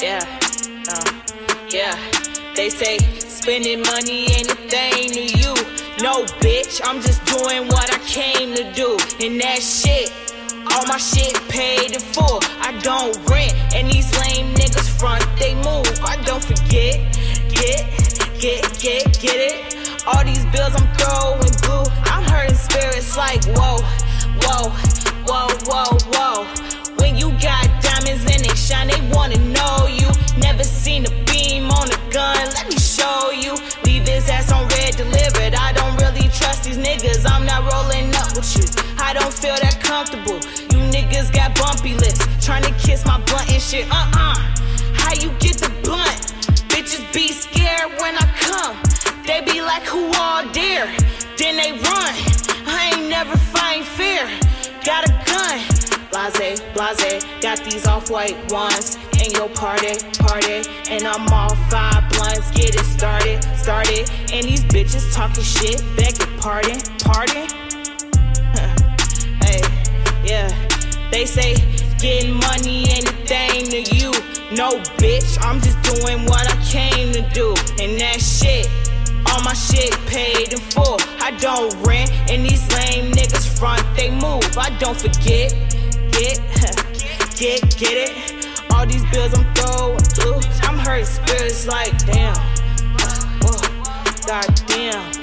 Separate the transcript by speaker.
Speaker 1: yeah, uh, yeah. They say spending money ain't a thing to you. No, bitch, I'm just doing what I came to do. And that shit, all my shit paid in full. I don't rent, and these lame niggas front, they move. I don't forget, get, get, get, get it. All these bills I'm throwing blue. I'm hurting niggas, I'm not rolling up with you. I don't feel that comfortable. You niggas got bumpy lips, trying to kiss my blunt and shit. Uh uh. How you get the blunt? Bitches be scared when I come. They be like, who all dare? Then they run. I ain't never find fear. Got a gun. Blase, blase, got these off-white ones in your party, party, and I'm all five Get it started, started, and these bitches talking shit. Beg your pardon, pardon. hey, yeah, they say getting money ain't a thing to you. No, bitch, I'm just doing what I came to do, and that shit. All my shit paid in full. I don't rent, and these lame niggas front, they move. I don't forget, get, get, get it. All these bills I'm throwing through. Hurt spirits like damn. Uh, uh, Whoa, God damn.